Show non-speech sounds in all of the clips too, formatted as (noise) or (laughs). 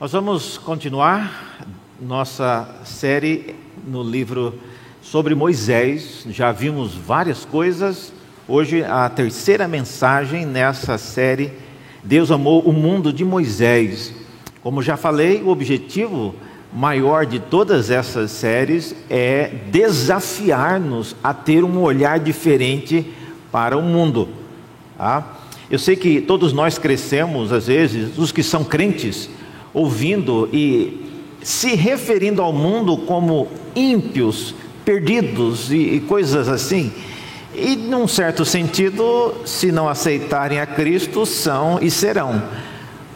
Nós vamos continuar nossa série no livro sobre Moisés. Já vimos várias coisas. Hoje, a terceira mensagem nessa série, Deus amou o mundo de Moisés. Como já falei, o objetivo maior de todas essas séries é desafiar-nos a ter um olhar diferente para o mundo. Tá? Eu sei que todos nós crescemos, às vezes, os que são crentes, ouvindo e se referindo ao mundo como ímpios, perdidos e, e coisas assim. E, num certo sentido, se não aceitarem a Cristo, são e serão.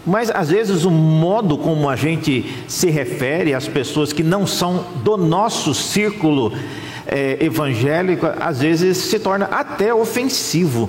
Mas às vezes o modo como a gente se refere às pessoas que não são do nosso círculo é, evangélico, às vezes se torna até ofensivo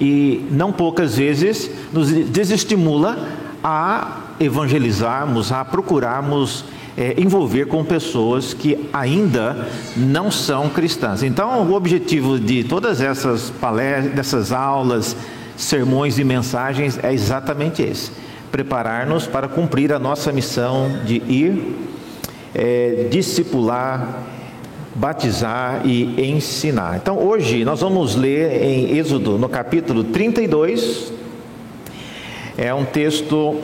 e não poucas vezes nos desestimula a evangelizarmos, a procurarmos é, envolver com pessoas que ainda não são cristãs. Então, o objetivo de todas essas palestras, dessas aulas, sermões e mensagens é exatamente esse: preparar-nos para cumprir a nossa missão de ir, é, discipular, batizar e ensinar. Então, hoje nós vamos ler em Êxodo, no capítulo 32. É um texto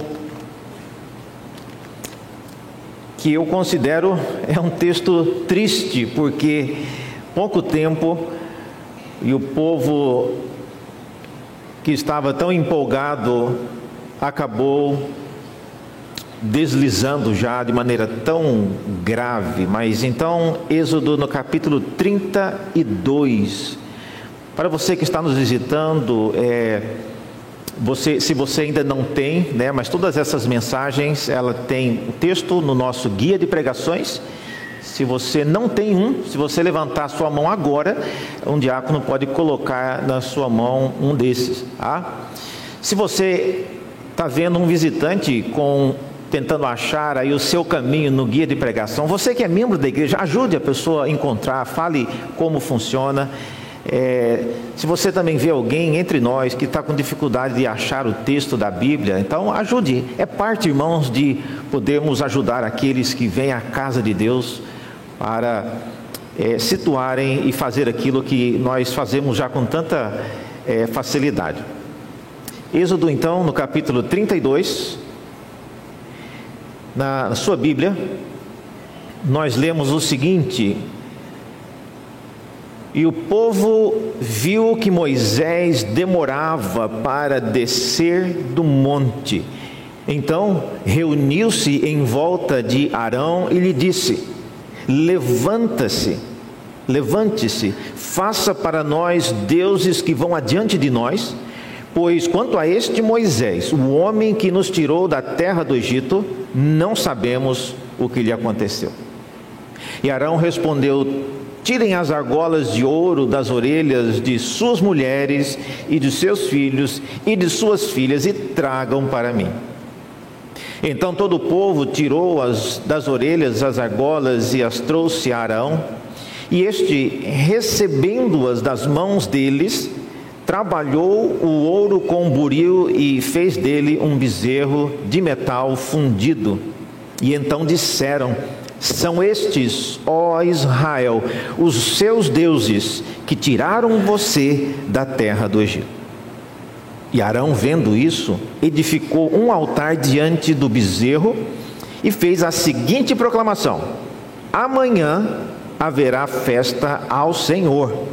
que eu considero é um texto triste, porque pouco tempo e o povo que estava tão empolgado acabou deslizando já de maneira tão grave. Mas então, Êxodo no capítulo 32. Para você que está nos visitando, é, você, se você ainda não tem, né, mas todas essas mensagens, ela tem o texto no nosso guia de pregações. Se você não tem um, se você levantar a sua mão agora, um diácono pode colocar na sua mão um desses. Tá? Se você está vendo um visitante com tentando achar aí o seu caminho no guia de pregação, você que é membro da igreja, ajude a pessoa a encontrar, fale como funciona. É, se você também vê alguém entre nós que está com dificuldade de achar o texto da Bíblia, então ajude. É parte, irmãos, de podermos ajudar aqueles que vêm à casa de Deus para é, situarem e fazer aquilo que nós fazemos já com tanta é, facilidade. Êxodo, então, no capítulo 32, na sua Bíblia, nós lemos o seguinte e o povo viu que Moisés demorava para descer do monte. Então reuniu-se em volta de Arão e lhe disse: Levanta-se, levante-se, faça para nós deuses que vão adiante de nós, pois quanto a este Moisés, o homem que nos tirou da terra do Egito, não sabemos o que lhe aconteceu. E Arão respondeu: Tirem as argolas de ouro das orelhas de suas mulheres e de seus filhos e de suas filhas e tragam para mim. Então todo o povo tirou as, das orelhas as argolas e as trouxe a Arão, e este, recebendo-as das mãos deles, trabalhou o ouro com buril e fez dele um bezerro de metal fundido. E então disseram: são estes, ó Israel, os seus deuses que tiraram você da terra do Egito. E Arão, vendo isso, edificou um altar diante do bezerro e fez a seguinte proclamação: Amanhã haverá festa ao Senhor.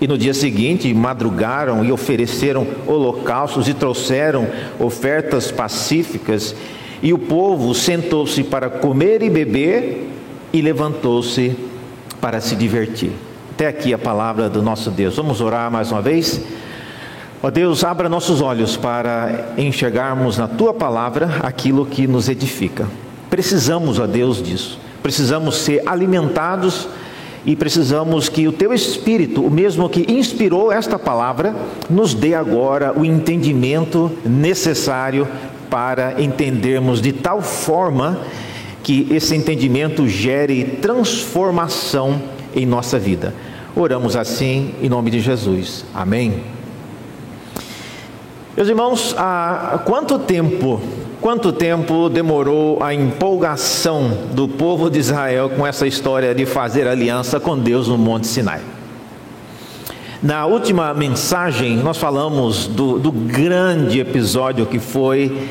E no dia seguinte madrugaram e ofereceram holocaustos e trouxeram ofertas pacíficas e o povo sentou-se para comer e beber e levantou-se para se divertir. Até aqui a palavra do nosso Deus. Vamos orar mais uma vez? Ó oh Deus, abra nossos olhos para enxergarmos na tua palavra aquilo que nos edifica. Precisamos, ó Deus, disso. Precisamos ser alimentados e precisamos que o teu espírito, o mesmo que inspirou esta palavra, nos dê agora o entendimento necessário para entendermos de tal forma que esse entendimento gere transformação em nossa vida. Oramos assim em nome de Jesus. Amém. Meus irmãos, há quanto tempo Quanto tempo demorou a empolgação do povo de Israel com essa história de fazer aliança com Deus no Monte Sinai? Na última mensagem, nós falamos do, do grande episódio que foi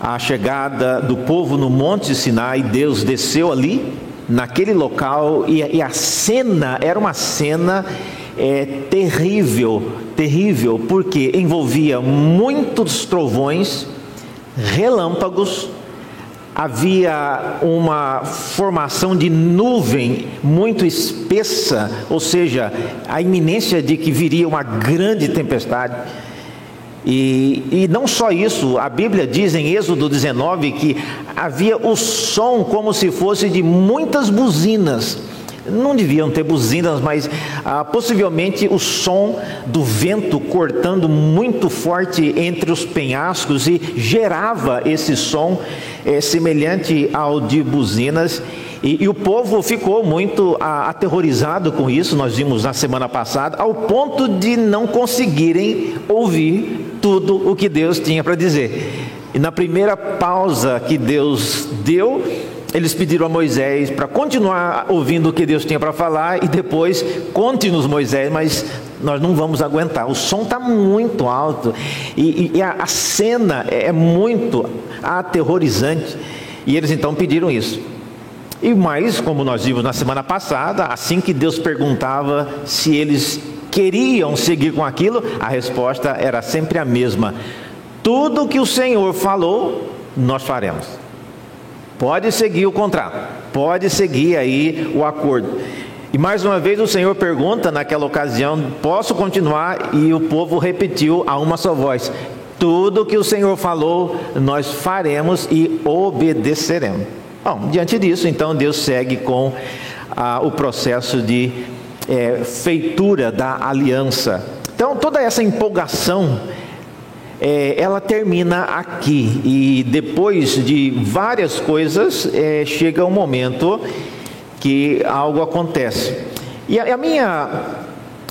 a chegada do povo no Monte Sinai. Deus desceu ali, naquele local, e, e a cena era uma cena é, terrível terrível, porque envolvia muitos trovões relâmpagos, havia uma formação de nuvem muito espessa, ou seja, a iminência de que viria uma grande tempestade. E, e não só isso, a Bíblia diz em Êxodo 19 que havia o som como se fosse de muitas buzinas não deviam ter buzinas, mas ah, possivelmente o som do vento cortando muito forte entre os penhascos e gerava esse som eh, semelhante ao de buzinas. E, e, o povo ficou muito ah, aterrorizado com isso, nós vimos na semana passada, ao ponto de não conseguirem ouvir tudo o que Deus tinha para dizer. E na primeira pausa que Deus deu, eles pediram a Moisés para continuar ouvindo o que Deus tinha para falar e depois conte-nos Moisés, mas nós não vamos aguentar. O som está muito alto e, e a, a cena é muito aterrorizante. E eles então pediram isso. E mais, como nós vimos na semana passada, assim que Deus perguntava se eles queriam seguir com aquilo, a resposta era sempre a mesma: tudo que o Senhor falou, nós faremos. Pode seguir o contrato, pode seguir aí o acordo. E mais uma vez o Senhor pergunta naquela ocasião: posso continuar? E o povo repetiu a uma só voz: tudo que o Senhor falou, nós faremos e obedeceremos. Bom, diante disso, então Deus segue com ah, o processo de é, feitura da aliança. Então, toda essa empolgação é, ela termina aqui e depois de várias coisas é, chega um momento que algo acontece. E a, a minha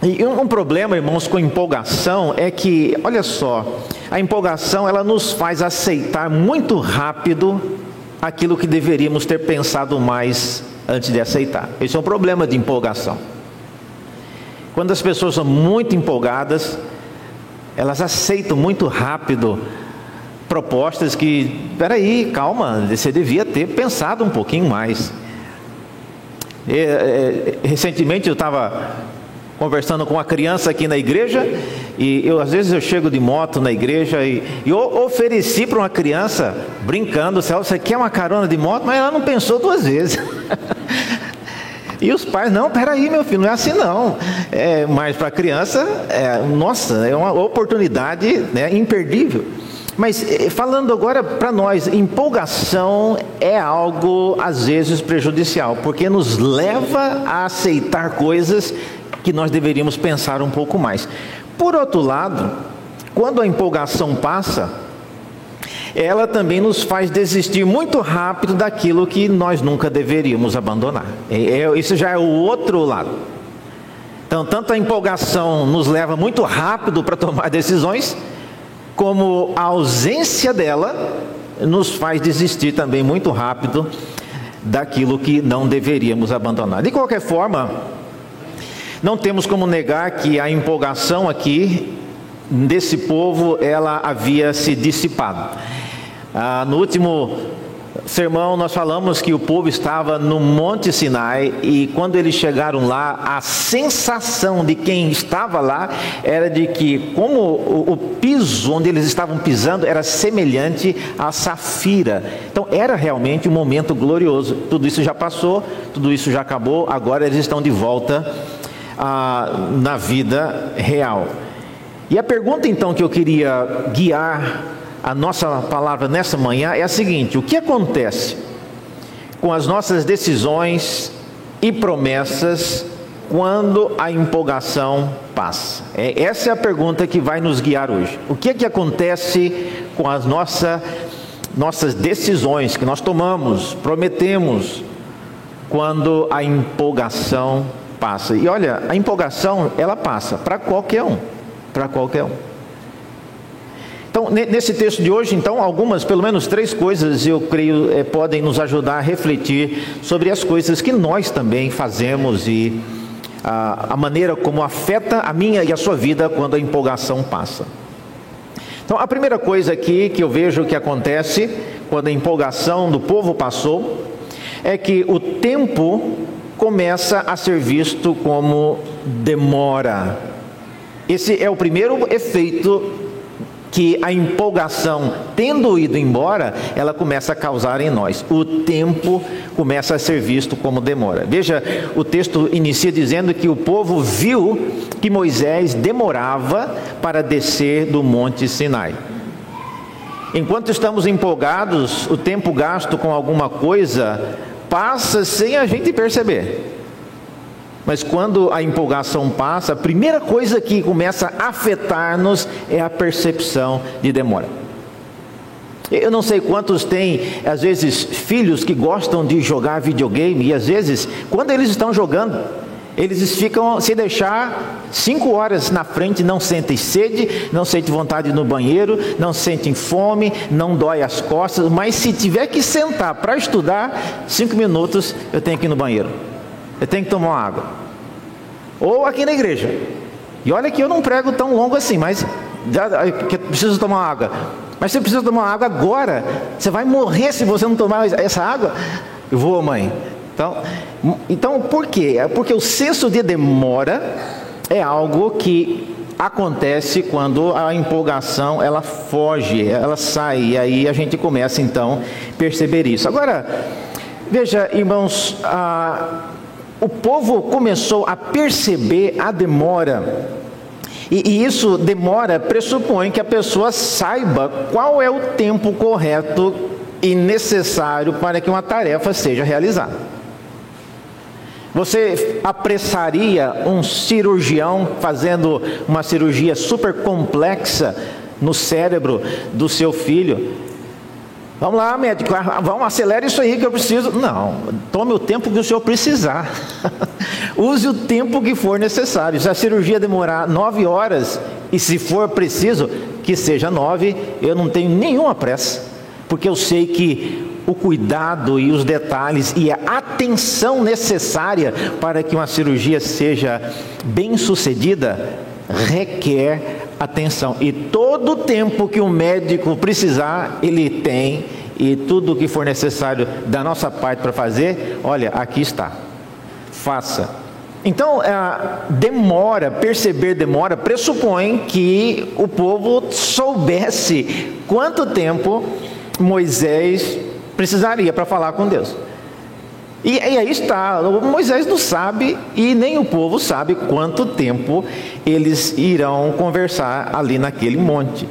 e um problema, irmãos, com empolgação é que, olha só, a empolgação ela nos faz aceitar muito rápido aquilo que deveríamos ter pensado mais antes de aceitar. Esse é um problema de empolgação. Quando as pessoas são muito empolgadas, elas aceitam muito rápido propostas que, peraí, calma, você devia ter pensado um pouquinho mais. E, é, recentemente eu estava conversando com uma criança aqui na igreja e eu às vezes eu chego de moto na igreja e, e eu ofereci para uma criança brincando, você quer uma carona de moto, mas ela não pensou duas vezes. (laughs) E os pais, não, peraí, meu filho, não é assim não. É, mas para a criança, é, nossa, é uma oportunidade né, imperdível. Mas eh, falando agora para nós, empolgação é algo às vezes prejudicial, porque nos leva a aceitar coisas que nós deveríamos pensar um pouco mais. Por outro lado, quando a empolgação passa, ela também nos faz desistir muito rápido daquilo que nós nunca deveríamos abandonar. É, isso já é o outro lado. Então, tanto a empolgação nos leva muito rápido para (laughs) tomar decisões, como a ausência dela nos faz desistir também muito rápido daquilo que não deveríamos abandonar. De qualquer forma, não temos como negar que a empolgação aqui desse povo ela havia se dissipado. Ah, no último sermão nós falamos que o povo estava no Monte Sinai e quando eles chegaram lá, a sensação de quem estava lá era de que, como o, o piso onde eles estavam pisando era semelhante a safira, então era realmente um momento glorioso. Tudo isso já passou, tudo isso já acabou, agora eles estão de volta ah, na vida real. E a pergunta então que eu queria guiar a nossa palavra nessa manhã é a seguinte: o que acontece com as nossas decisões e promessas quando a empolgação passa? É, essa é a pergunta que vai nos guiar hoje. O que é que acontece com as nossa, nossas decisões que nós tomamos, prometemos, quando a empolgação passa? E olha, a empolgação ela passa para qualquer um, para qualquer um. Então, nesse texto de hoje, então, algumas, pelo menos três coisas, eu creio, é, podem nos ajudar a refletir sobre as coisas que nós também fazemos e a, a maneira como afeta a minha e a sua vida quando a empolgação passa. Então, a primeira coisa aqui que eu vejo que acontece quando a empolgação do povo passou é que o tempo começa a ser visto como demora. Esse é o primeiro efeito que a empolgação, tendo ido embora, ela começa a causar em nós. O tempo começa a ser visto como demora. Veja, o texto inicia dizendo que o povo viu que Moisés demorava para descer do monte Sinai. Enquanto estamos empolgados, o tempo gasto com alguma coisa passa sem a gente perceber. Mas quando a empolgação passa, a primeira coisa que começa a afetar-nos é a percepção de demora. Eu não sei quantos têm, às vezes, filhos que gostam de jogar videogame, e às vezes, quando eles estão jogando, eles ficam, se deixar, cinco horas na frente, não sentem sede, não sentem vontade no banheiro, não sentem fome, não dói as costas, mas se tiver que sentar para estudar, cinco minutos eu tenho que ir no banheiro. Eu tenho que tomar uma água. Ou aqui na igreja. E olha que eu não prego tão longo assim, mas que preciso tomar água. Mas você precisa tomar água agora. Você vai morrer se você não tomar essa água. Eu vou, mãe. Então, então por quê? É porque o senso de demora é algo que acontece quando a empolgação ela foge, ela sai, e aí a gente começa então a perceber isso. Agora, veja, irmãos, a o povo começou a perceber a demora. E, e, isso demora pressupõe que a pessoa saiba qual é o tempo correto e necessário para que uma tarefa seja realizada. Você apressaria um cirurgião fazendo uma cirurgia super complexa no cérebro do seu filho? Vamos lá, médico, ah, vamos, acelera isso aí que eu preciso. Não, tome o tempo que o senhor precisar. (laughs) Use o tempo que for necessário. Se a cirurgia demorar nove horas, e se for preciso que seja nove, eu não tenho nenhuma pressa, porque eu sei que o cuidado e os detalhes e a atenção necessária para que uma cirurgia seja bem sucedida requer atenção. E todo o tempo que o médico precisar, ele tem, e tudo o que for necessário da nossa parte para fazer, olha, aqui está. Faça. Então, demora, perceber demora, pressupõe que o povo soubesse quanto tempo Moisés precisaria para falar com Deus. E, e aí está, Moisés não sabe e nem o povo sabe quanto tempo eles irão conversar ali naquele monte.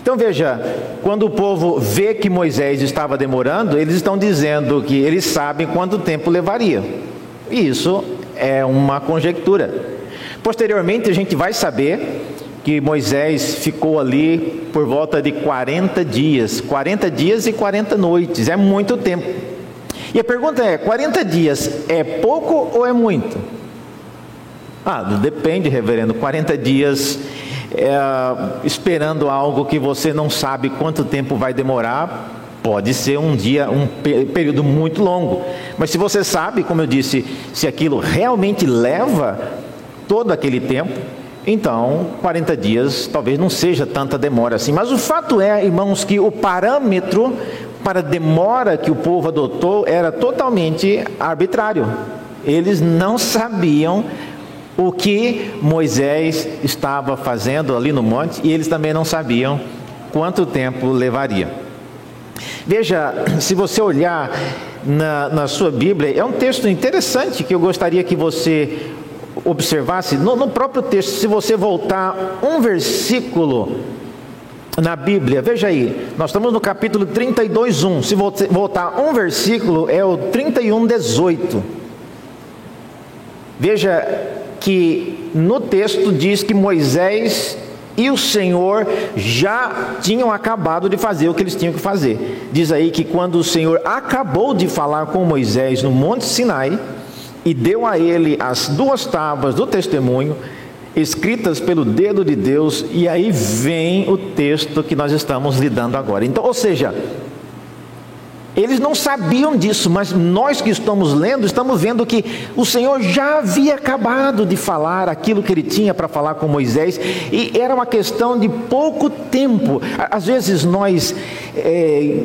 Então veja, quando o povo vê que Moisés estava demorando, eles estão dizendo que eles sabem quanto tempo levaria. E isso é uma conjectura. Posteriormente a gente vai saber que Moisés ficou ali por volta de 40 dias, 40 dias e 40 noites, é muito tempo. E a pergunta é: 40 dias é pouco ou é muito? Ah, depende, reverendo. 40 dias é, esperando algo que você não sabe quanto tempo vai demorar, pode ser um dia, um período muito longo. Mas se você sabe, como eu disse, se aquilo realmente leva todo aquele tempo, então 40 dias talvez não seja tanta demora assim. Mas o fato é, irmãos, que o parâmetro para a demora que o povo adotou era totalmente arbitrário. Eles não sabiam o que Moisés estava fazendo ali no monte e eles também não sabiam quanto tempo levaria. Veja, se você olhar na, na sua Bíblia, é um texto interessante que eu gostaria que você observasse. No, no próprio texto, se você voltar um versículo na Bíblia, veja aí, nós estamos no capítulo 32, 1. Se voltar um versículo, é o 31, 18. Veja que no texto diz que Moisés e o Senhor já tinham acabado de fazer o que eles tinham que fazer. Diz aí que quando o Senhor acabou de falar com Moisés no Monte Sinai e deu a ele as duas tábuas do testemunho, escritas pelo dedo de Deus, e aí vem o texto que nós estamos lidando agora. Então, ou seja, eles não sabiam disso, mas nós que estamos lendo, estamos vendo que o Senhor já havia acabado de falar aquilo que ele tinha para falar com Moisés, e era uma questão de pouco tempo. Às vezes nós. É,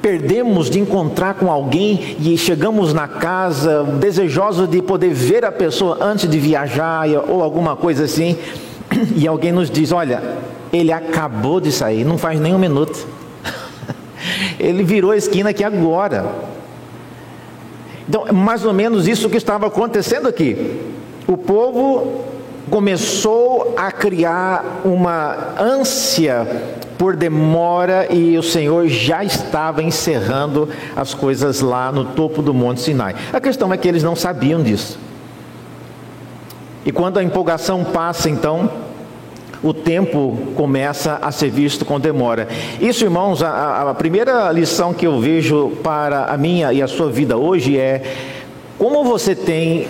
perdemos de encontrar com alguém e chegamos na casa desejosos de poder ver a pessoa antes de viajar ou alguma coisa assim, e alguém nos diz: Olha, ele acabou de sair, não faz nem um minuto. (laughs) ele virou a esquina aqui agora. Então, mais ou menos isso que estava acontecendo aqui. O povo começou a criar uma ânsia por demora e o Senhor já estava encerrando as coisas lá no topo do Monte Sinai. A questão é que eles não sabiam disso. E quando a empolgação passa, então, o tempo começa a ser visto com demora. Isso, irmãos, a, a primeira lição que eu vejo para a minha e a sua vida hoje é como você tem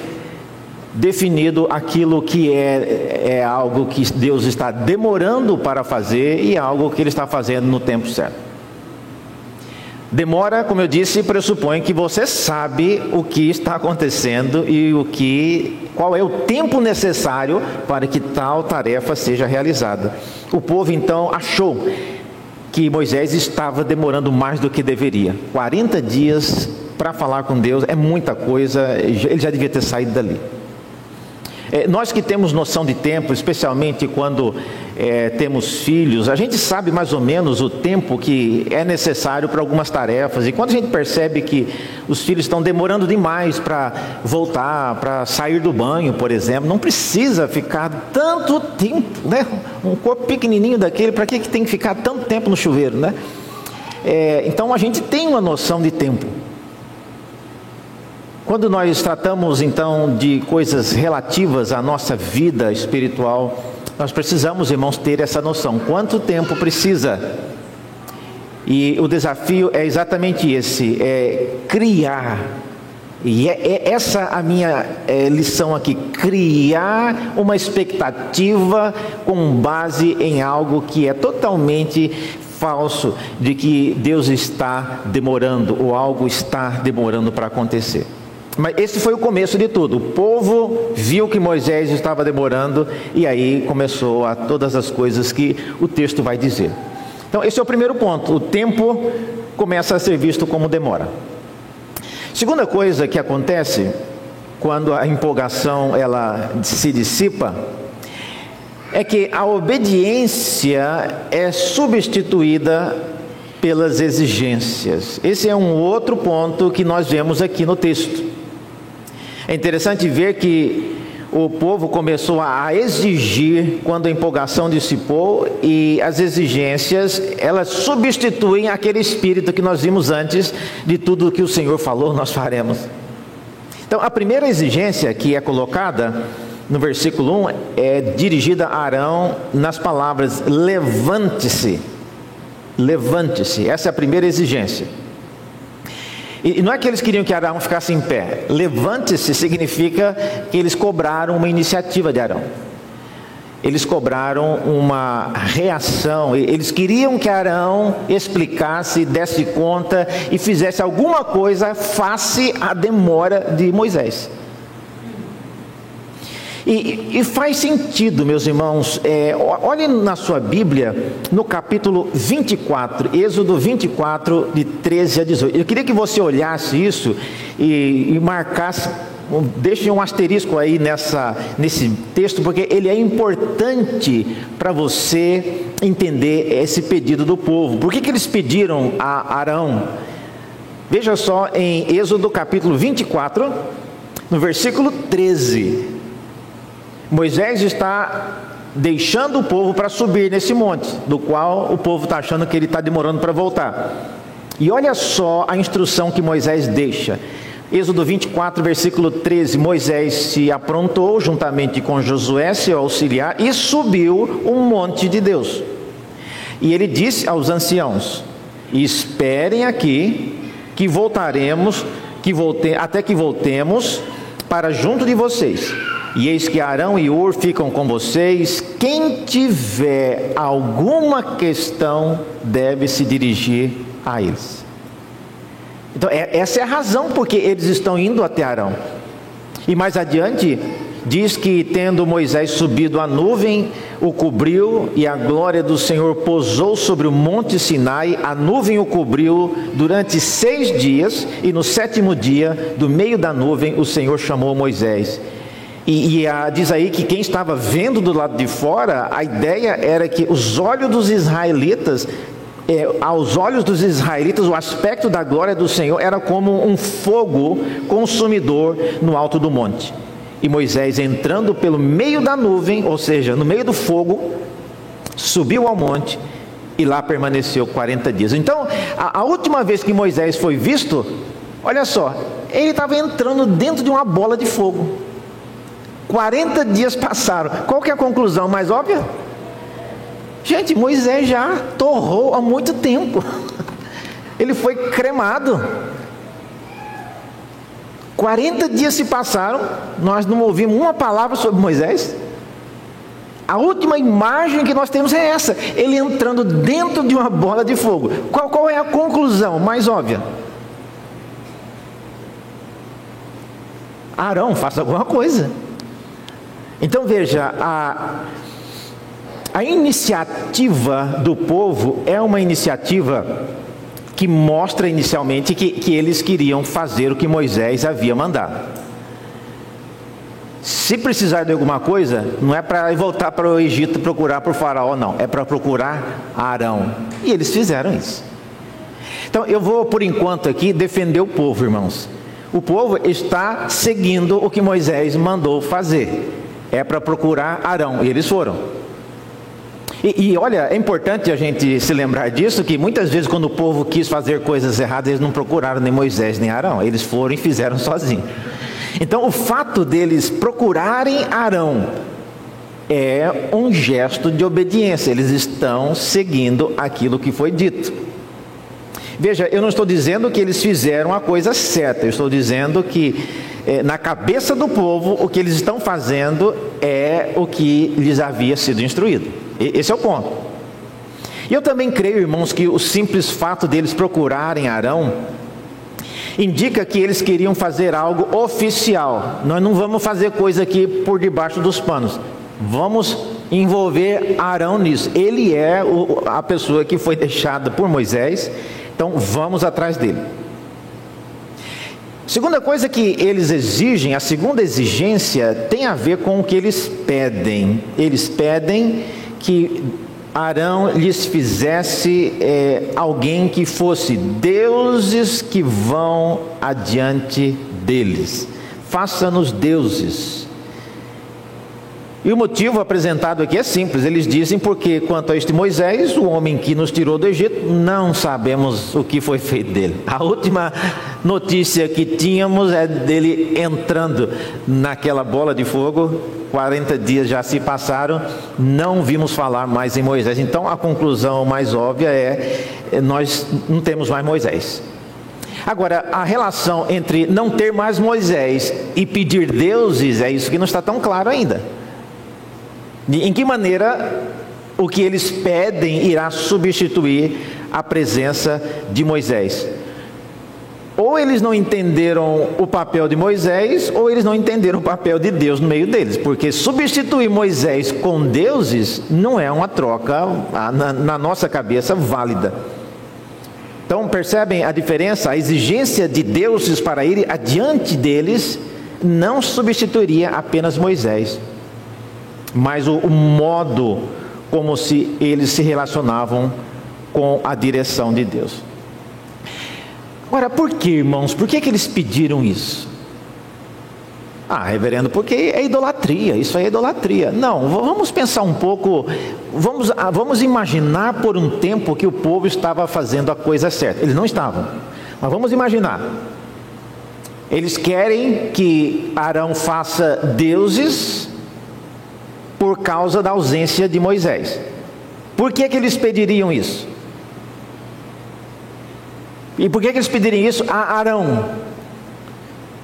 definido aquilo que é, é algo que Deus está demorando para fazer e algo que Ele está fazendo no tempo certo. Demora, como eu disse, pressupõe que você sabe o que está acontecendo e o que, qual é o tempo necessário para que tal tarefa seja realizada. O povo então achou que Moisés estava demorando mais do que deveria. 40 dias para falar com Deus é muita coisa, ele já devia ter saído dali. É, nós que temos noção de tempo, especialmente quando é, temos filhos, a gente sabe mais ou menos o tempo que é necessário para algumas tarefas. E quando a gente percebe que os filhos estão demorando demais para voltar, para sair do banho, por exemplo, não precisa ficar tanto tempo, né? Um corpo pequenininho daquele, para que, que tem que ficar tanto tempo no chuveiro, né? É, então a gente tem uma noção de tempo. Quando nós tratamos então de coisas relativas à nossa vida espiritual, nós precisamos, irmãos, ter essa noção. Quanto tempo precisa? E o desafio é exatamente esse: é criar. E é, é essa a minha é, lição aqui: criar uma expectativa com base em algo que é totalmente falso, de que Deus está demorando ou algo está demorando para acontecer. Mas esse foi o começo de tudo. O povo viu que Moisés estava demorando e aí começou a todas as coisas que o texto vai dizer. Então, esse é o primeiro ponto. O tempo começa a ser visto como demora. Segunda coisa que acontece quando a empolgação ela se dissipa é que a obediência é substituída pelas exigências. Esse é um outro ponto que nós vemos aqui no texto. É interessante ver que o povo começou a exigir quando a empolgação dissipou e as exigências elas substituem aquele espírito que nós vimos antes de tudo que o Senhor falou nós faremos. Então a primeira exigência que é colocada no versículo 1 é dirigida a Arão nas palavras levante-se. Levante-se. Essa é a primeira exigência. E não é que eles queriam que Arão ficasse em pé. Levante-se significa que eles cobraram uma iniciativa de Arão. Eles cobraram uma reação. Eles queriam que Arão explicasse, desse conta e fizesse alguma coisa face à demora de Moisés. E, e, faz sentido, meus irmãos, é, olhem na sua Bíblia, no capítulo 24, Êxodo 24, de 13 a 18. Eu queria que você olhasse isso e, e marcasse, deixe um asterisco aí nessa, nesse texto, porque ele é importante para você entender esse pedido do povo. Por que, que eles pediram a Arão? Veja só em Êxodo capítulo 24, no versículo 13. Moisés está deixando o povo para subir nesse monte, do qual o povo está achando que ele está demorando para voltar. E olha só a instrução que Moisés deixa. Êxodo 24, versículo 13: Moisés se aprontou juntamente com Josué, seu auxiliar, e subiu um monte de Deus. E ele disse aos anciãos: Esperem aqui, que voltaremos, que volte, até que voltemos para junto de vocês E eis que Arão e Ur ficam com vocês. Quem tiver alguma questão deve se dirigir a eles. Então, é, essa é a razão porque eles estão indo até Arão. E mais adiante, diz que tendo Moisés subido a nuvem, o cobriu e a glória do Senhor pousou sobre o monte Sinai, a nuvem o cobriu durante seis dias, e no sétimo dia, do meio da nuvem, o Senhor chamou Moisés. E, e a, diz aí que quem estava vendo do lado de fora, a ideia era que os olhos dos israelitas é, aos olhos dos israelitas, o aspecto da glória do Senhor era como um fogo consumidor no alto do monte. E Moisés, entrando pelo meio da nuvem, ou seja, no meio do fogo, subiu ao monte e lá permaneceu 40 dias. Então, a, a última vez que Moisés foi visto, olha só, ele estava entrando dentro de uma bola de fogo. 40 dias passaram. Qual que é a conclusão mais óbvia? Gente, Moisés já torrou há muito tempo. (laughs) Ele foi cremado. 40 dias se passaram, nós não ouvimos uma palavra sobre Moisés. A última imagem que nós temos é essa: ele entrando dentro de uma bola de fogo. Qual, qual é a conclusão mais óbvia? Arão, faça alguma coisa. Então veja, a, a iniciativa do povo é uma iniciativa que mostra inicialmente que, que eles queriam fazer o que Moisés havia mandado. Se precisar de alguma coisa, não é para voltar para o Egito procurar por Faraó, não, é para procurar Arão. E eles fizeram isso. Então eu vou por enquanto aqui defender o povo, irmãos. O povo está seguindo o que Moisés mandou fazer. É para procurar Arão, e eles foram. E, e, olha, é importante a gente se lembrar disso, que muitas vezes quando o povo quis fazer coisas erradas, eles não procuraram nem Moisés nem Arão, eles foram e fizeram sozinhos. Então o fato deles procurarem Arão é um gesto de obediência, eles estão seguindo aquilo que foi dito. Veja, eu não estou dizendo que eles fizeram a coisa certa, eu estou dizendo que é, na cabeça do povo o que eles estão fazendo é o que lhes havia sido instruído. Esse é o ponto. E eu também creio, irmãos, que o simples fato deles procurarem Arão indica que eles queriam fazer algo oficial. Nós não vamos fazer coisa aqui por debaixo dos panos. Vamos envolver Arão nisso. Ele é a pessoa que foi (laughs) deixada por Moisés. Então vamos atrás dele. Segunda coisa que eles exigem, a segunda exigência tem a ver com o que eles pedem. Eles pedem que Arão lhes fizesse é, alguém que fosse deuses que vão adiante deles. Faça-nos deuses. E o motivo apresentado aqui é simples: eles dizem, porque quanto a este Moisés, o homem que nos tirou do Egito, não sabemos o que foi feito dele. A última notícia que tínhamos é dele entrando naquela bola de fogo. 40 dias já se passaram, não vimos falar mais em Moisés. Então a conclusão mais óbvia é: nós não temos mais Moisés. Agora, a relação entre não ter mais Moisés e pedir deuses é isso que não está tão claro ainda. Em que maneira o que eles pedem irá substituir a presença de Moisés? Ou eles não entenderam o papel de Moisés, ou eles não entenderam o papel de Deus no meio deles, porque substituir Moisés com deuses não é uma troca, na, na nossa cabeça, válida. Então percebem a diferença? A exigência de deuses para ir adiante deles não substituiria apenas Moisés mas o, o modo como se eles se relacionavam com a direção de Deus. Agora, por que, irmãos? Por que, que eles pediram isso? Ah, reverendo, porque é idolatria, isso é idolatria. Não, vamos pensar um pouco, vamos, ah, vamos imaginar por um tempo que o povo estava fazendo a coisa certa. Eles não estavam, mas vamos imaginar. Eles querem que Arão faça deuses por causa da ausência de Moisés. Por que, que eles pediriam isso? E por que, que eles pediriam isso a Arão?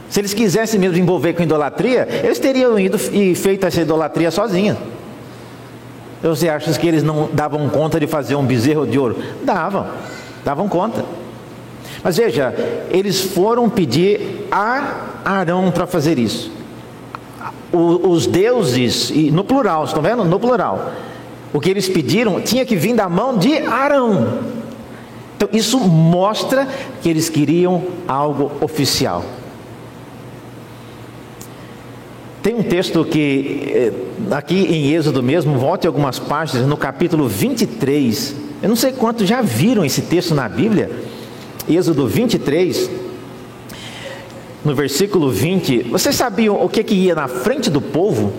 Se eles quisessem mesmo envolver com idolatria, eles teriam ido e feito essa idolatria sozinhos. Você acha que eles não davam conta de fazer um bezerro de ouro? Davam, davam conta. Mas veja, eles foram pedir a Arão para fazer isso. Os deuses, no plural, estão vendo? No plural. O que eles pediram tinha que vir da mão de Arão. Então, isso mostra que eles queriam algo oficial. Tem um texto que, eh, aqui em Êxodo mesmo, volte algumas páginas, no capítulo 23. Eu não sei quantos já viram esse texto na Bíblia. Êxodo 23, no versículo 20. Vocês sabiam o que, que ia na frente do povo?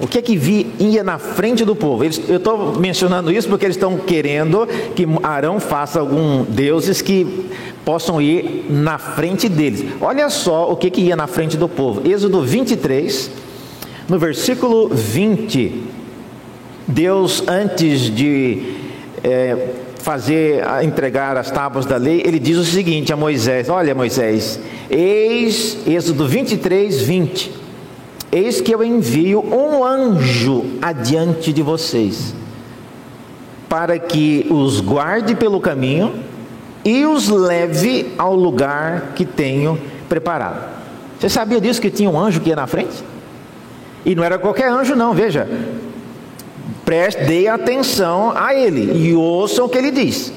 O que que ia na frente do povo? Eles, eu estou mencionando isso porque eles estão querendo que Arão faça alguns deuses que possam ir na frente deles. Olha só o que, que ia na frente do povo. Êxodo 23, no versículo 20. Deus, antes de é, fazer, entregar as tábuas da lei, ele diz o seguinte a Moisés: Olha, Moisés, eis, Êxodo 23, 20. Eis que eu envio um anjo adiante de vocês, para que os guarde pelo caminho e os leve ao lugar que tenho preparado. Você sabia disso que tinha um anjo que ia na frente? E não era qualquer anjo, não, veja. Preste, atenção a ele e ouçam o que ele diz.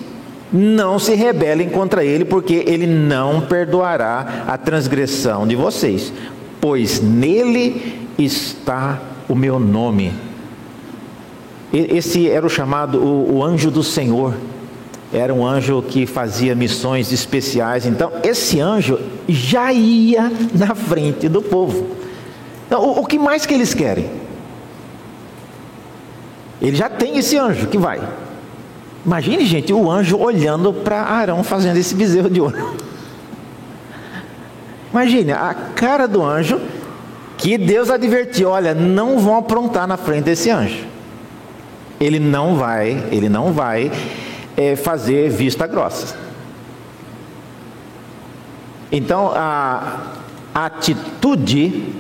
Não se rebelem contra ele, porque ele não perdoará a transgressão de vocês pois nele está o meu nome. Esse era o chamado o, o anjo do Senhor. Era um anjo que fazia missões especiais. Então, esse anjo já ia na frente do povo. Então, o, o que mais que eles querem? Ele já tem esse anjo que vai. Imagine, gente, o anjo olhando para Arão fazendo esse bezerro de ouro. Imagine a cara do anjo que Deus advertiu: olha, não vão aprontar na frente desse anjo. Ele não vai, ele não vai é, fazer vista grossa. Então a, atitude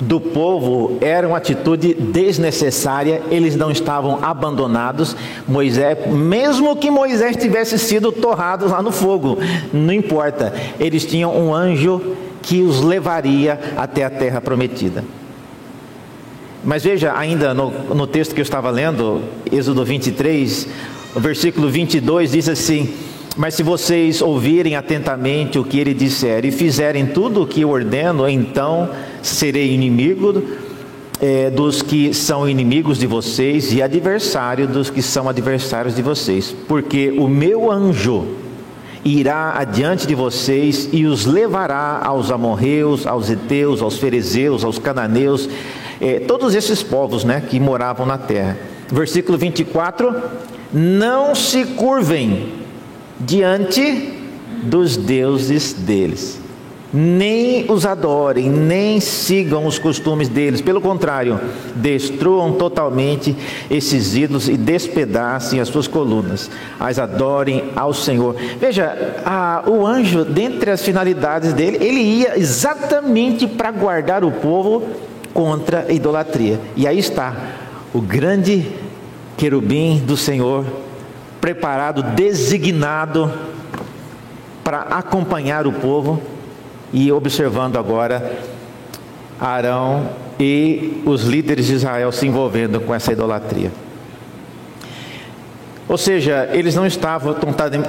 do povo era uma atitude desnecessária, eles não estavam abandonados. Moisés, mesmo que Moisés tivesse sido torrado lá no fogo, não importa, eles tinham um anjo que os levaria até a terra prometida. Mas veja, ainda no, no texto que eu estava lendo, Êxodo 23, o versículo 22 diz assim: Mas se vocês ouvirem atentamente o que ele disser e fizerem tudo o que eu ordeno, então serei inimigo é, dos que são inimigos de vocês e adversário dos que são adversários de vocês, porque o meu anjo irá adiante de vocês e os levará aos amorreus, aos heteus, aos ferezeus, aos cananeus, eh, todos esses povos né, que moravam na terra. Versículo 24: Não se curvem diante dos deuses deles nem os adorem, nem sigam os costumes deles. Pelo contrário, destruam totalmente esses ídolos e despedacem as suas colunas. As adorem ao Senhor. Veja, a, o anjo, dentre as finalidades dele, ele ia exatamente para guardar o povo contra a idolatria. E aí está o grande querubim do Senhor, preparado, designado para acompanhar o povo e observando agora Arão e os líderes de Israel se envolvendo com essa idolatria. Ou seja, eles não estavam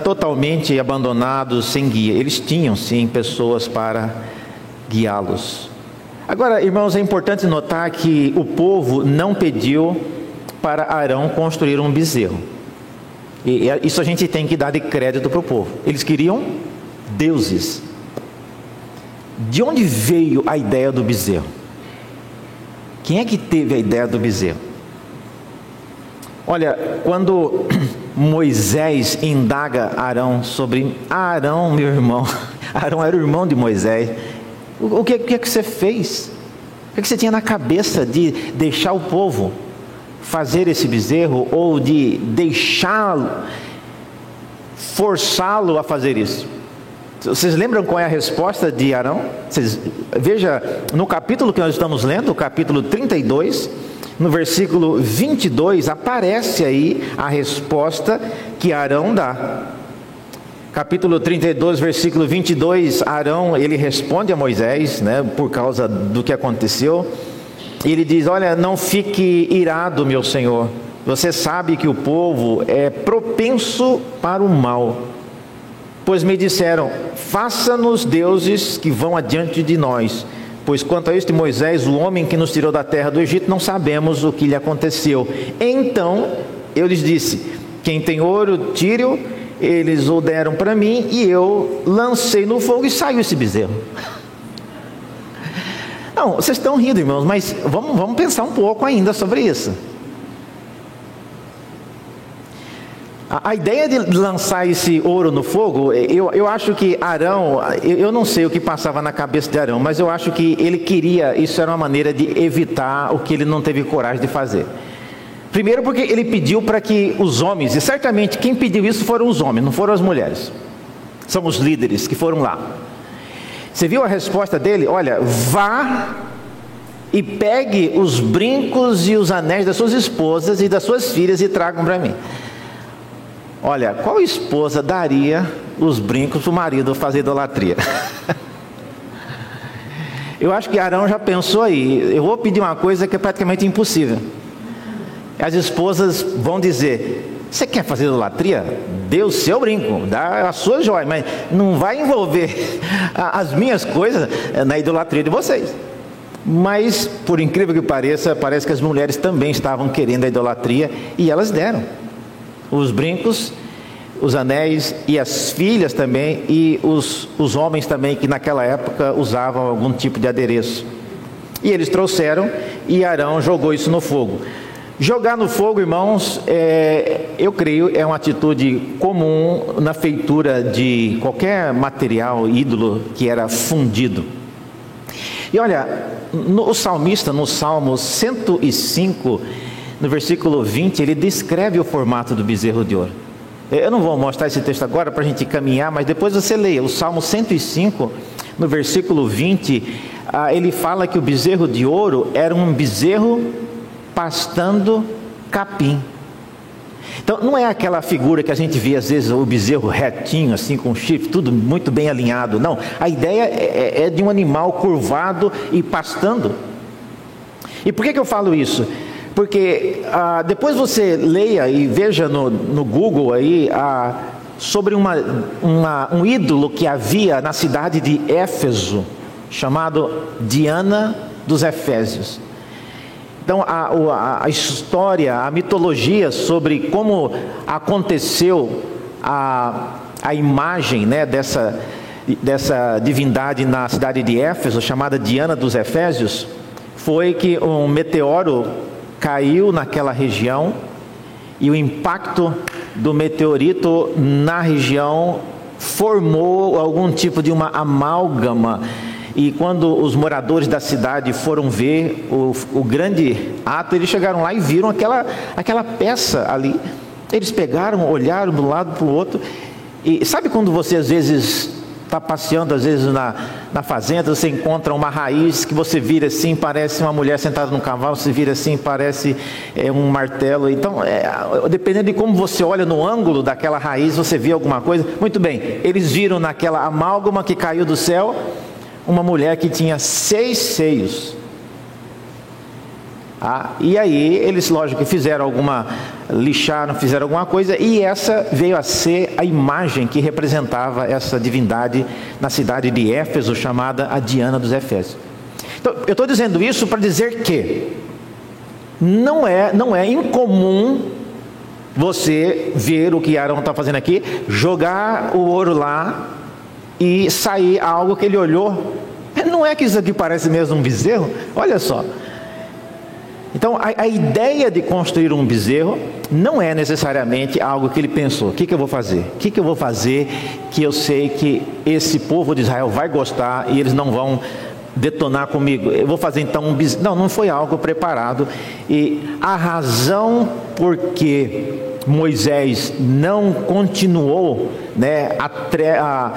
totalmente abandonados, sem guia, eles tinham sim pessoas para guiá-los. Agora, irmãos, é importante notar que o povo não pediu para Arão construir um bezerro. E isso a gente tem que dar de crédito para o povo. Eles queriam deuses. De onde veio a ideia do bezerro? Quem é que teve a ideia do bezerro? Olha, quando (clears throat) Moisés indaga Arão sobre Arão, meu irmão, (laughs) Arão era o irmão de Moisés. O que, o que é que você fez? O que, é que você tinha na cabeça de deixar o povo fazer esse bezerro ou de deixá-lo, forçá-lo a fazer isso? Vocês lembram qual é a resposta de Arão? Vocês, veja, no capítulo que nós estamos lendo, o capítulo 32, no versículo 22, aparece aí a resposta que Arão dá. Capítulo 32, versículo 22, Arão, ele responde a Moisés, né, por causa do que aconteceu. Ele diz: Olha, não fique irado, meu senhor. Você sabe que o povo é propenso para o mal. Pois me disseram: Faça-nos deuses que vão adiante de nós. Pois quanto a este Moisés, o homem que nos tirou da terra do Egito, não sabemos o que lhe aconteceu. Então eu lhes disse: Quem tem ouro, tire-o. Eles o deram para mim e eu lancei no fogo e saiu esse bezerro. Não, vocês estão rindo, irmãos, mas vamos, vamos pensar um pouco ainda sobre isso. A, ideia de lançar esse ouro no fogo, eu, eu acho que Arão, eu, eu não sei o que passava na cabeça de Arão, mas eu acho que ele queria, isso era uma maneira de evitar o que ele não teve coragem de fazer. Primeiro, porque ele pediu para que os homens, e certamente quem pediu isso foram os homens, não foram as mulheres, são os líderes que foram lá. Você viu a resposta dele? Olha, vá e pegue os brincos e os anéis das suas esposas e das suas filhas e tragam para mim. Olha, qual esposa daria os brincos para o marido fazer idolatria? (laughs) Eu acho que Arão já pensou aí. Eu vou pedir uma coisa que é praticamente impossível. As esposas vão dizer: Você quer fazer idolatria? Dê o seu brinco, dá a sua joia, mas não vai envolver (laughs) as minhas coisas na idolatria de vocês. Mas, por incrível que pareça, parece que as mulheres também estavam querendo a idolatria e elas deram os brincos, os anéis e as filhas também, e os, os homens também que naquela época usavam algum tipo de adereço. E eles trouxeram e Arão jogou isso no fogo. Jogar no fogo, irmãos, é, eu creio, é uma atitude comum na feitura de qualquer material ídolo que era fundido. E olha, no, o salmista, no Salmo 105, no versículo 20, ele descreve o formato do bezerro de ouro. Eu não vou mostrar esse texto agora para a gente caminhar, mas depois você leia o Salmo 105, no versículo 20, ah, ele fala que o bezerro de ouro era um bezerro pastando capim. Então, não é aquela figura que a gente vê às vezes o bezerro retinho, assim, com chifre, tudo muito bem alinhado. Não, a ideia é, é, é de um animal curvado e pastando. E por que, que eu falo isso? Porque ah, depois você leia e veja no, no Google aí ah, sobre uma, uma, um ídolo que havia na cidade de Éfeso, chamado Diana dos Efésios. Então, a, a, história, a mitologia sobre como aconteceu a, a imagem né, dessa, dessa divindade na cidade de Éfeso, chamada Diana dos Efésios, foi que um meteoro caiu naquela região e o impacto do meteorito na região formou algum tipo de uma amálgama. E quando os moradores da cidade foram ver o, o grande ato, eles chegaram lá e viram aquela, aquela peça ali. Eles pegaram, olharam do lado para o outro. E sabe quando você às vezes está passeando às vezes na, na fazenda, você encontra uma raiz que você vira assim, parece uma mulher sentada num cavalo, você vira assim, parece é, um martelo. Então, é, dependendo de como você olha no ângulo daquela raiz, você vê alguma coisa. Muito bem, eles viram naquela amálgama que caiu do céu uma mulher que tinha seis seios. Ah, e aí eles, lógico, fizeram alguma, lixaram, fizeram alguma coisa, e essa veio a ser a imagem que representava essa divindade na cidade de Éfeso, chamada a Diana dos Efésios. Então, eu estou dizendo isso para dizer que não é, não é incomum você ver o que Arão está fazendo aqui, jogar o ouro lá e sair algo que ele olhou. Não é que isso aqui parece mesmo um bezerro? Olha só. Então, a, a, ideia de construir um bezerro não é necessariamente algo que ele pensou: o que, que eu vou fazer? O que, que eu vou fazer que eu sei que esse povo de Israel vai gostar e eles não vão detonar comigo? Eu vou fazer então um bezerro. Não, não foi algo preparado. E a razão por que Moisés não continuou né, a, a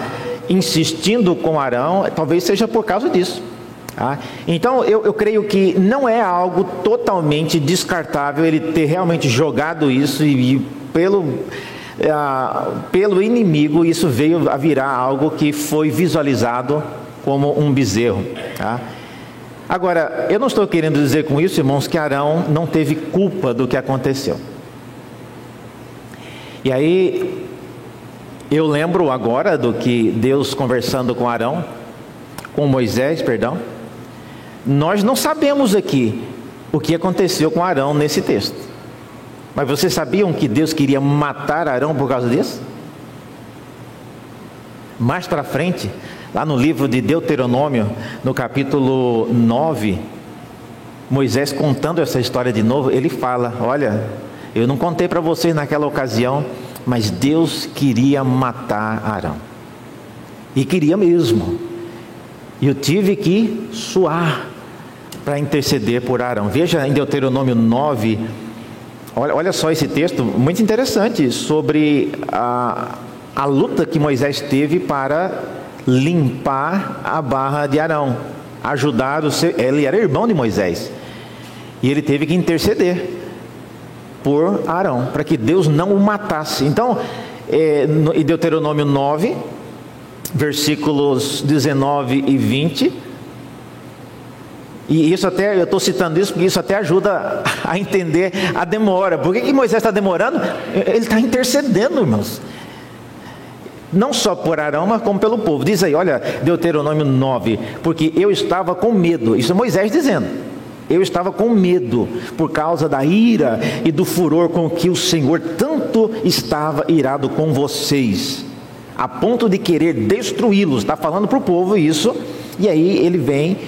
insistindo com Arão, talvez seja por causa disso. Tá? Então eu, eu creio que não é algo totalmente descartável ele ter realmente jogado isso e, e pelo, é, pelo inimigo isso veio a virar algo que foi visualizado como um bezerro. Tá? Agora, eu não estou querendo dizer com isso, irmãos, que Arão não teve culpa do que aconteceu. E aí, eu lembro agora do que Deus conversando com Arão, com Moisés, perdão. Nós não sabemos aqui o que aconteceu com Arão nesse texto. Mas vocês sabiam que Deus queria matar Arão por causa disso? Mais para frente, lá no livro de Deuteronômio, no capítulo 9, Moisés contando essa história de novo, ele fala: Olha, eu não contei para vocês naquela ocasião mas Deus queria matar Arão. E queria mesmo. E eu tive que suar para interceder por Arão. Veja em Deuteronômio 9, olha, olha só esse texto, muito interessante, sobre a, a luta que Moisés teve para limpar a barra de Arão, ajudar o seu, ele era irmão de Moisés, e ele teve que interceder por Arão, para que Deus não o matasse. Então, é, em Deuteronômio 9, versículos 19 e 20, e isso até, eu estou citando isso porque isso até ajuda (laughs) a entender a demora. Por que, que Moisés está demorando? Ele está intercedendo, irmãos. Não só por Arão, mas como pelo povo. Diz aí, olha, Deuteronômio 9, porque eu estava com medo. Isso é Moisés dizendo. Eu estava com medo por causa da ira e do furor com que o Senhor tanto estava irado com vocês, a ponto de querer destruí-los. Está falando para o povo isso, e aí ele vem,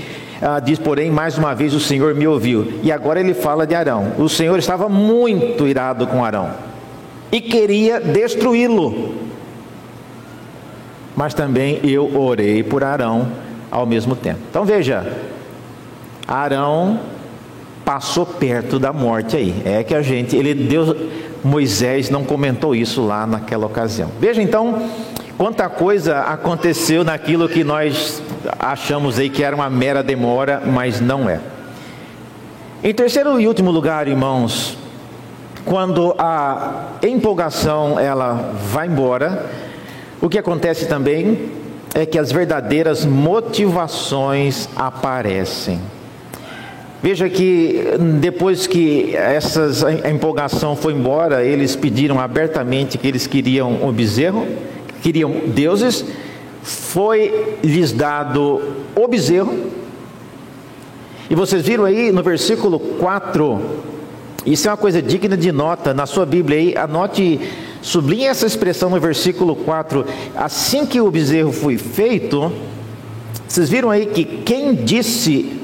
ah, diz, porém, mais uma vez o Senhor me ouviu. E agora ele fala de Arão. O Senhor estava muito irado com Arão e queria destruí-lo. Mas também eu orei por Arão ao mesmo tempo. Então veja, Arão passou perto da morte aí. É que a gente, ele Deus, Moisés não comentou isso lá naquela ocasião. Veja então quanta coisa aconteceu naquilo que nós achamos aí que era uma mera demora, mas não é. Em terceiro e último lugar, irmãos, quando a empolgação ela vai embora, o que acontece também é que as verdadeiras motivações aparecem. Veja que depois que essas, a empolgação foi embora, eles pediram abertamente que eles queriam o bezerro, queriam deuses, foi lhes dado o bezerro. E vocês viram aí no versículo 4, isso é uma coisa digna de nota, na sua Bíblia aí, anote, sublinhe essa expressão no versículo 4, assim que o bezerro foi feito, vocês viram aí que quem disse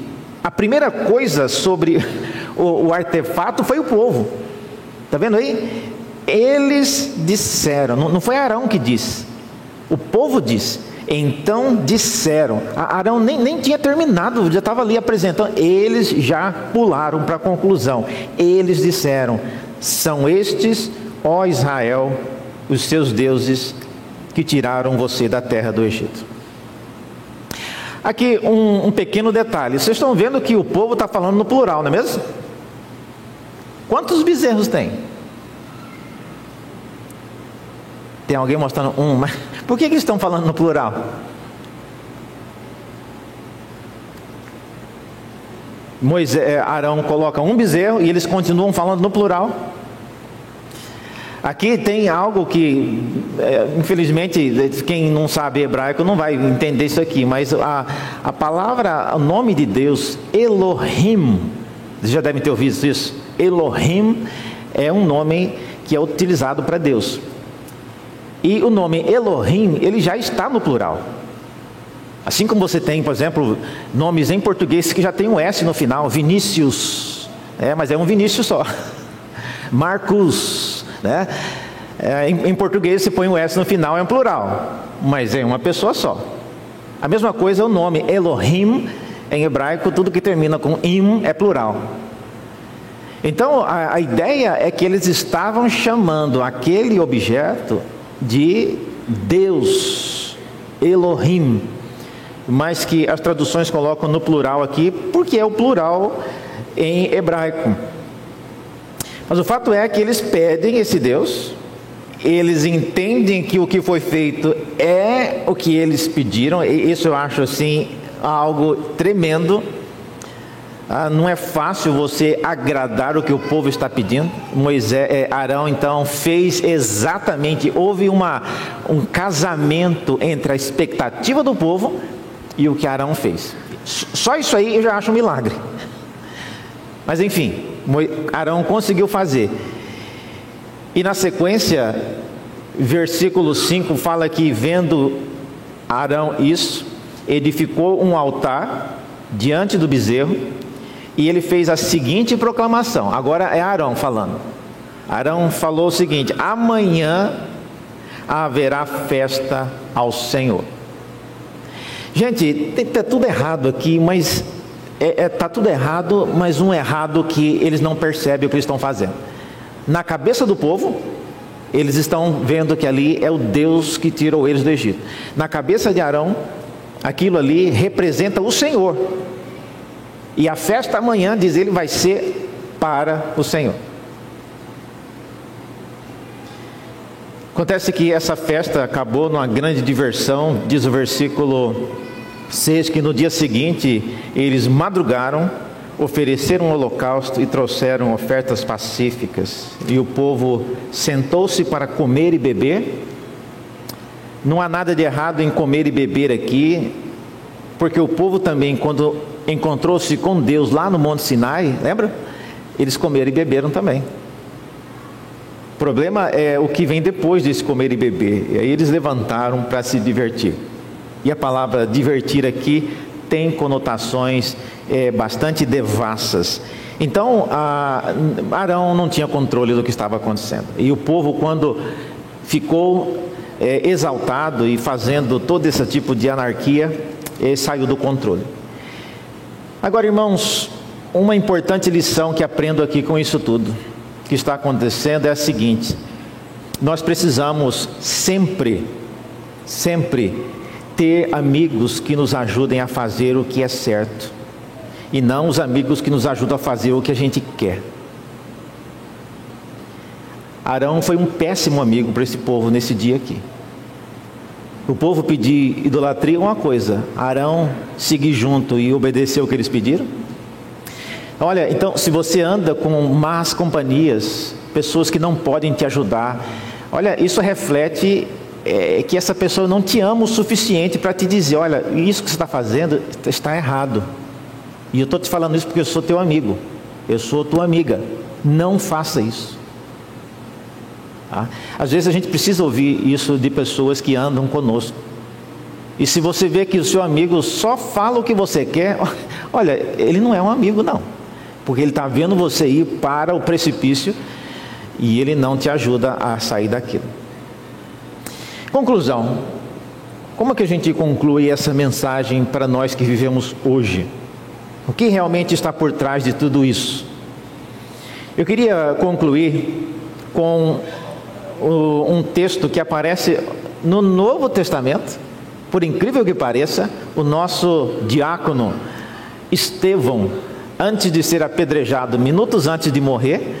a primeira coisa sobre (laughs) o, o artefato foi o povo. Está vendo aí? Eles disseram, não, foi Arão que disse, o povo disse. Então disseram, Arão nem, nem tinha terminado, já estava ali apresentando. Eles já pularam para a conclusão. Eles disseram: São estes, ó Israel, os seus deuses que tiraram você da terra do Egito. Aqui um, um pequeno detalhe: vocês estão vendo que o povo está falando no plural, não é mesmo? Quantos bezerros tem? Tem alguém mostrando um, mas (laughs) por que, que eles estão falando no plural? Moisés, Arão coloca um bezerro e eles continuam falando no plural. Aqui tem algo que, é, infelizmente, quem não sabe hebraico não vai entender isso aqui, mas a, a palavra, o nome de Deus, Elohim, vocês já devem ter ouvido isso. Elohim é um nome que é utilizado para Deus. E o nome Elohim, ele já está no plural. Assim como você tem, por exemplo, nomes em português que já tem um S no final, Vinícius, é, mas é um Vinícius só. (laughs) Marcos, né? É, em, em, português se põe o S no final, é um plural, mas é uma pessoa só. A mesma coisa é o nome Elohim, em hebraico, tudo que termina com im é plural. Então a, a ideia é que eles estavam chamando aquele objeto de Deus. Elohim, mas que as traduções colocam no plural aqui, porque é o plural em hebraico. Mas o fato é que eles pedem esse Deus, eles entendem que o que foi feito é o que eles pediram, e isso eu acho assim algo tremendo. Ah, não é fácil você agradar o que o povo está pedindo. Moisés, é, Arão então fez exatamente, houve uma, um casamento entre a expectativa do povo e o que Arão fez. Só isso aí eu já acho um milagre. Mas enfim, Arão conseguiu fazer. E na sequência, versículo 5 fala que vendo Arão isso, edificou um altar diante do bezerro e ele fez a seguinte proclamação. Agora é Arão falando. Arão falou o seguinte: amanhã haverá festa ao Senhor. Gente, está tudo errado aqui, mas é, é, tá tudo errado, mas um errado que eles não percebem o que estão fazendo. Na cabeça do povo, eles estão vendo que ali é o Deus que tirou eles do Egito. Na cabeça de Arão, aquilo ali representa o Senhor. E a festa amanhã, diz ele, vai ser para o Senhor. Acontece que essa festa acabou numa grande diversão, diz o versículo 6, que no dia seguinte eles madrugaram, ofereceram um holocausto e trouxeram ofertas pacíficas. E o povo sentou-se para comer e beber. Não há nada de errado em comer e beber aqui, porque o povo também, quando encontrou-se com Deus lá no Monte Sinai, lembra? Eles comeram e beberam também. O problema é o que vem depois desse comer e beber. E aí eles levantaram para se divertir. E a palavra divertir aqui tem conotações é, bastante devassas. Então, a, Arão não tinha controle do que estava acontecendo. E o povo, quando ficou é, exaltado e fazendo todo esse tipo de anarquia, saiu do controle. Agora, irmãos, uma importante lição que aprendo aqui com isso tudo que está acontecendo é a seguinte: nós precisamos sempre, sempre ter amigos que nos ajudem a fazer o que é certo e não os amigos que nos ajudam a fazer o que a gente quer. Arão foi um péssimo amigo para esse povo nesse dia aqui. O povo pedir idolatria uma coisa, Arão seguir junto e obedecer o que eles pediram? Olha, então, se você anda com más companhias, pessoas que não podem te ajudar, olha, isso reflete é, que essa pessoa não te ama o suficiente para te dizer: olha, isso que você está fazendo está errado. E eu estou te falando isso porque eu sou teu amigo, eu sou tua amiga. Não faça isso. Tá? Às vezes a gente precisa ouvir isso de pessoas que andam conosco. E se você vê que o seu amigo só fala o que você quer, (laughs) olha, ele não é um amigo, não porque ele está vendo você ir para o precipício e ele não te ajuda a sair daquilo. Conclusão: como é que a gente conclui essa mensagem para nós que vivemos hoje? O que realmente está por trás de tudo isso? Eu queria concluir com um texto que aparece no Novo Testamento, por incrível que pareça, o nosso diácono Estevão antes de ser apedrejado, minutos antes de morrer.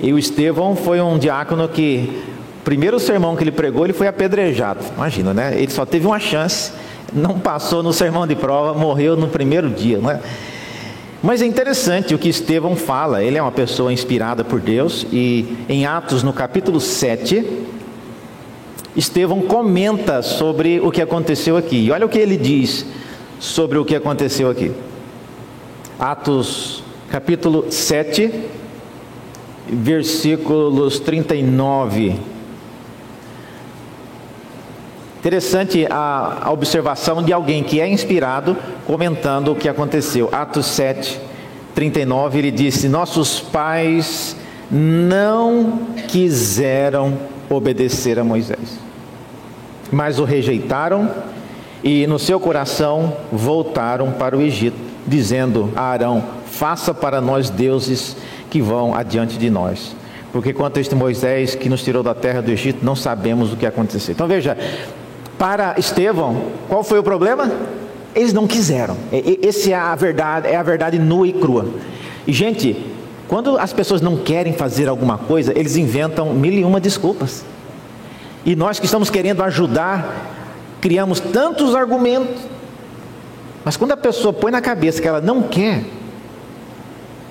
E o Estevão foi um diácono que, primeiro sermão que ele pregou, ele foi apedrejado. Imagina, né? Ele só teve uma chance, não passou no sermão de prova, morreu no primeiro dia, não é? Mas é interessante o que Estevão fala, ele é uma pessoa inspirada por Deus, e em Atos, no capítulo 7, Estevão comenta sobre o que aconteceu aqui. E olha o que ele diz sobre o que aconteceu aqui. Atos capítulo 7, versículos 39. Interessante a, a, observação de alguém que é inspirado comentando o que aconteceu. Atos 7, 39, ele disse: Nossos pais não quiseram obedecer a Moisés, mas o rejeitaram e no seu coração voltaram para o Egito dizendo a Arão: Faça para nós deuses que vão adiante de nós. Porque quanto a este Moisés que nos tirou da terra do Egito, não sabemos o que aconteceu. Então veja, Para Estevão, qual foi o problema? Eles não quiseram. Essa é a verdade, é a verdade nua e crua. E gente, quando as pessoas não querem fazer alguma coisa, eles inventam mil e uma desculpas. E nós que estamos querendo ajudar, criamos tantos argumentos. Mas quando a pessoa põe na cabeça que ela não quer,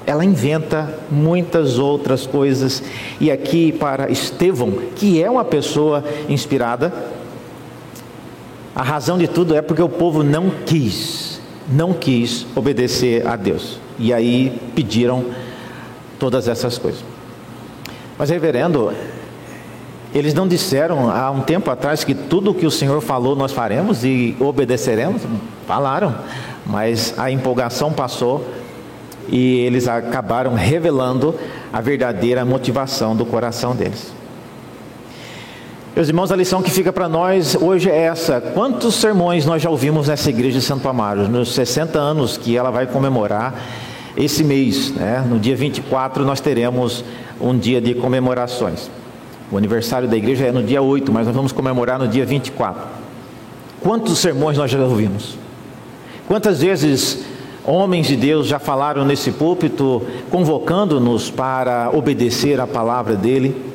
ela inventa muitas outras coisas. E aqui para Estevão, que é uma pessoa inspirada, a razão de tudo é porque o povo não quis, não quis obedecer a Deus. E aí pediram todas essas coisas. Mas, reverendo, eles não disseram há um tempo atrás que tudo o que o Senhor falou nós faremos e obedeceremos? Falaram, mas a empolgação passou e eles acabaram revelando a verdadeira motivação do coração deles. Meus irmãos, a lição que fica para nós hoje é essa: quantos sermões nós já ouvimos nessa igreja de Santo Amaro, nos 60 anos que ela vai comemorar esse mês, né? no dia 24 nós teremos um dia de comemorações. O aniversário da igreja é no dia 8, mas nós vamos comemorar no dia 24. Quantos sermões nós já ouvimos? Quantas vezes homens de Deus já falaram nesse púlpito, convocando-nos para obedecer a palavra dele?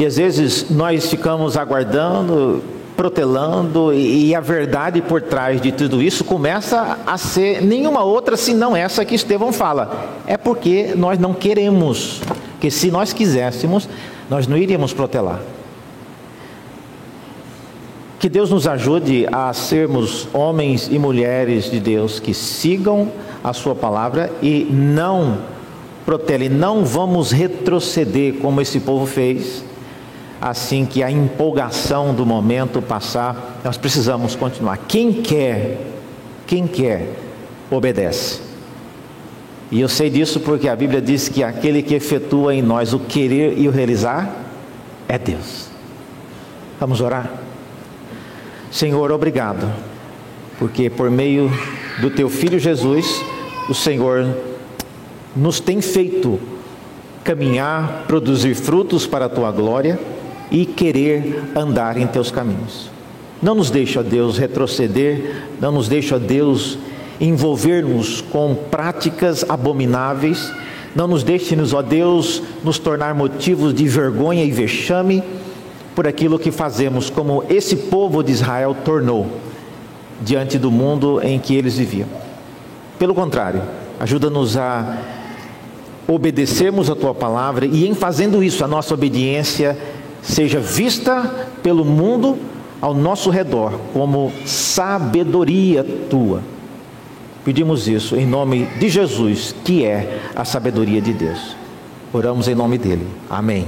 E às vezes nós ficamos aguardando, protelando, e, a verdade por trás de tudo isso começa a ser nenhuma outra senão essa que Estevão fala. É porque nós não queremos, que se nós quiséssemos, nós não iríamos protelar. Que Deus nos ajude a sermos homens e mulheres de Deus que sigam a Sua palavra e não protelem, não vamos retroceder como esse povo fez assim que a empolgação do momento passar, nós precisamos continuar. Quem quer, quem quer, obedece. E eu sei disso porque a Bíblia diz que aquele que efetua em nós o querer e o realizar é Deus. Vamos orar? Senhor, obrigado, porque por meio do teu filho Jesus, o Senhor nos tem feito caminhar, produzir frutos para a tua glória e querer andar em teus caminhos. Não nos deixe, ó Deus, retroceder, não nos deixe, ó Deus, envolver-nos com práticas abomináveis, não nos deixe-nos, ó Deus, nos tornar motivos de vergonha e vexame por aquilo que fazemos, como esse povo de Israel tornou diante do mundo em que eles viviam. Pelo contrário, ajuda-nos a obedecermos a tua palavra e, em fazendo isso, a nossa obediência seja vista pelo mundo ao nosso redor como sabedoria tua. Pedimos isso em nome de Jesus, que é a sabedoria de Deus. Oramos em nome dele. Amém.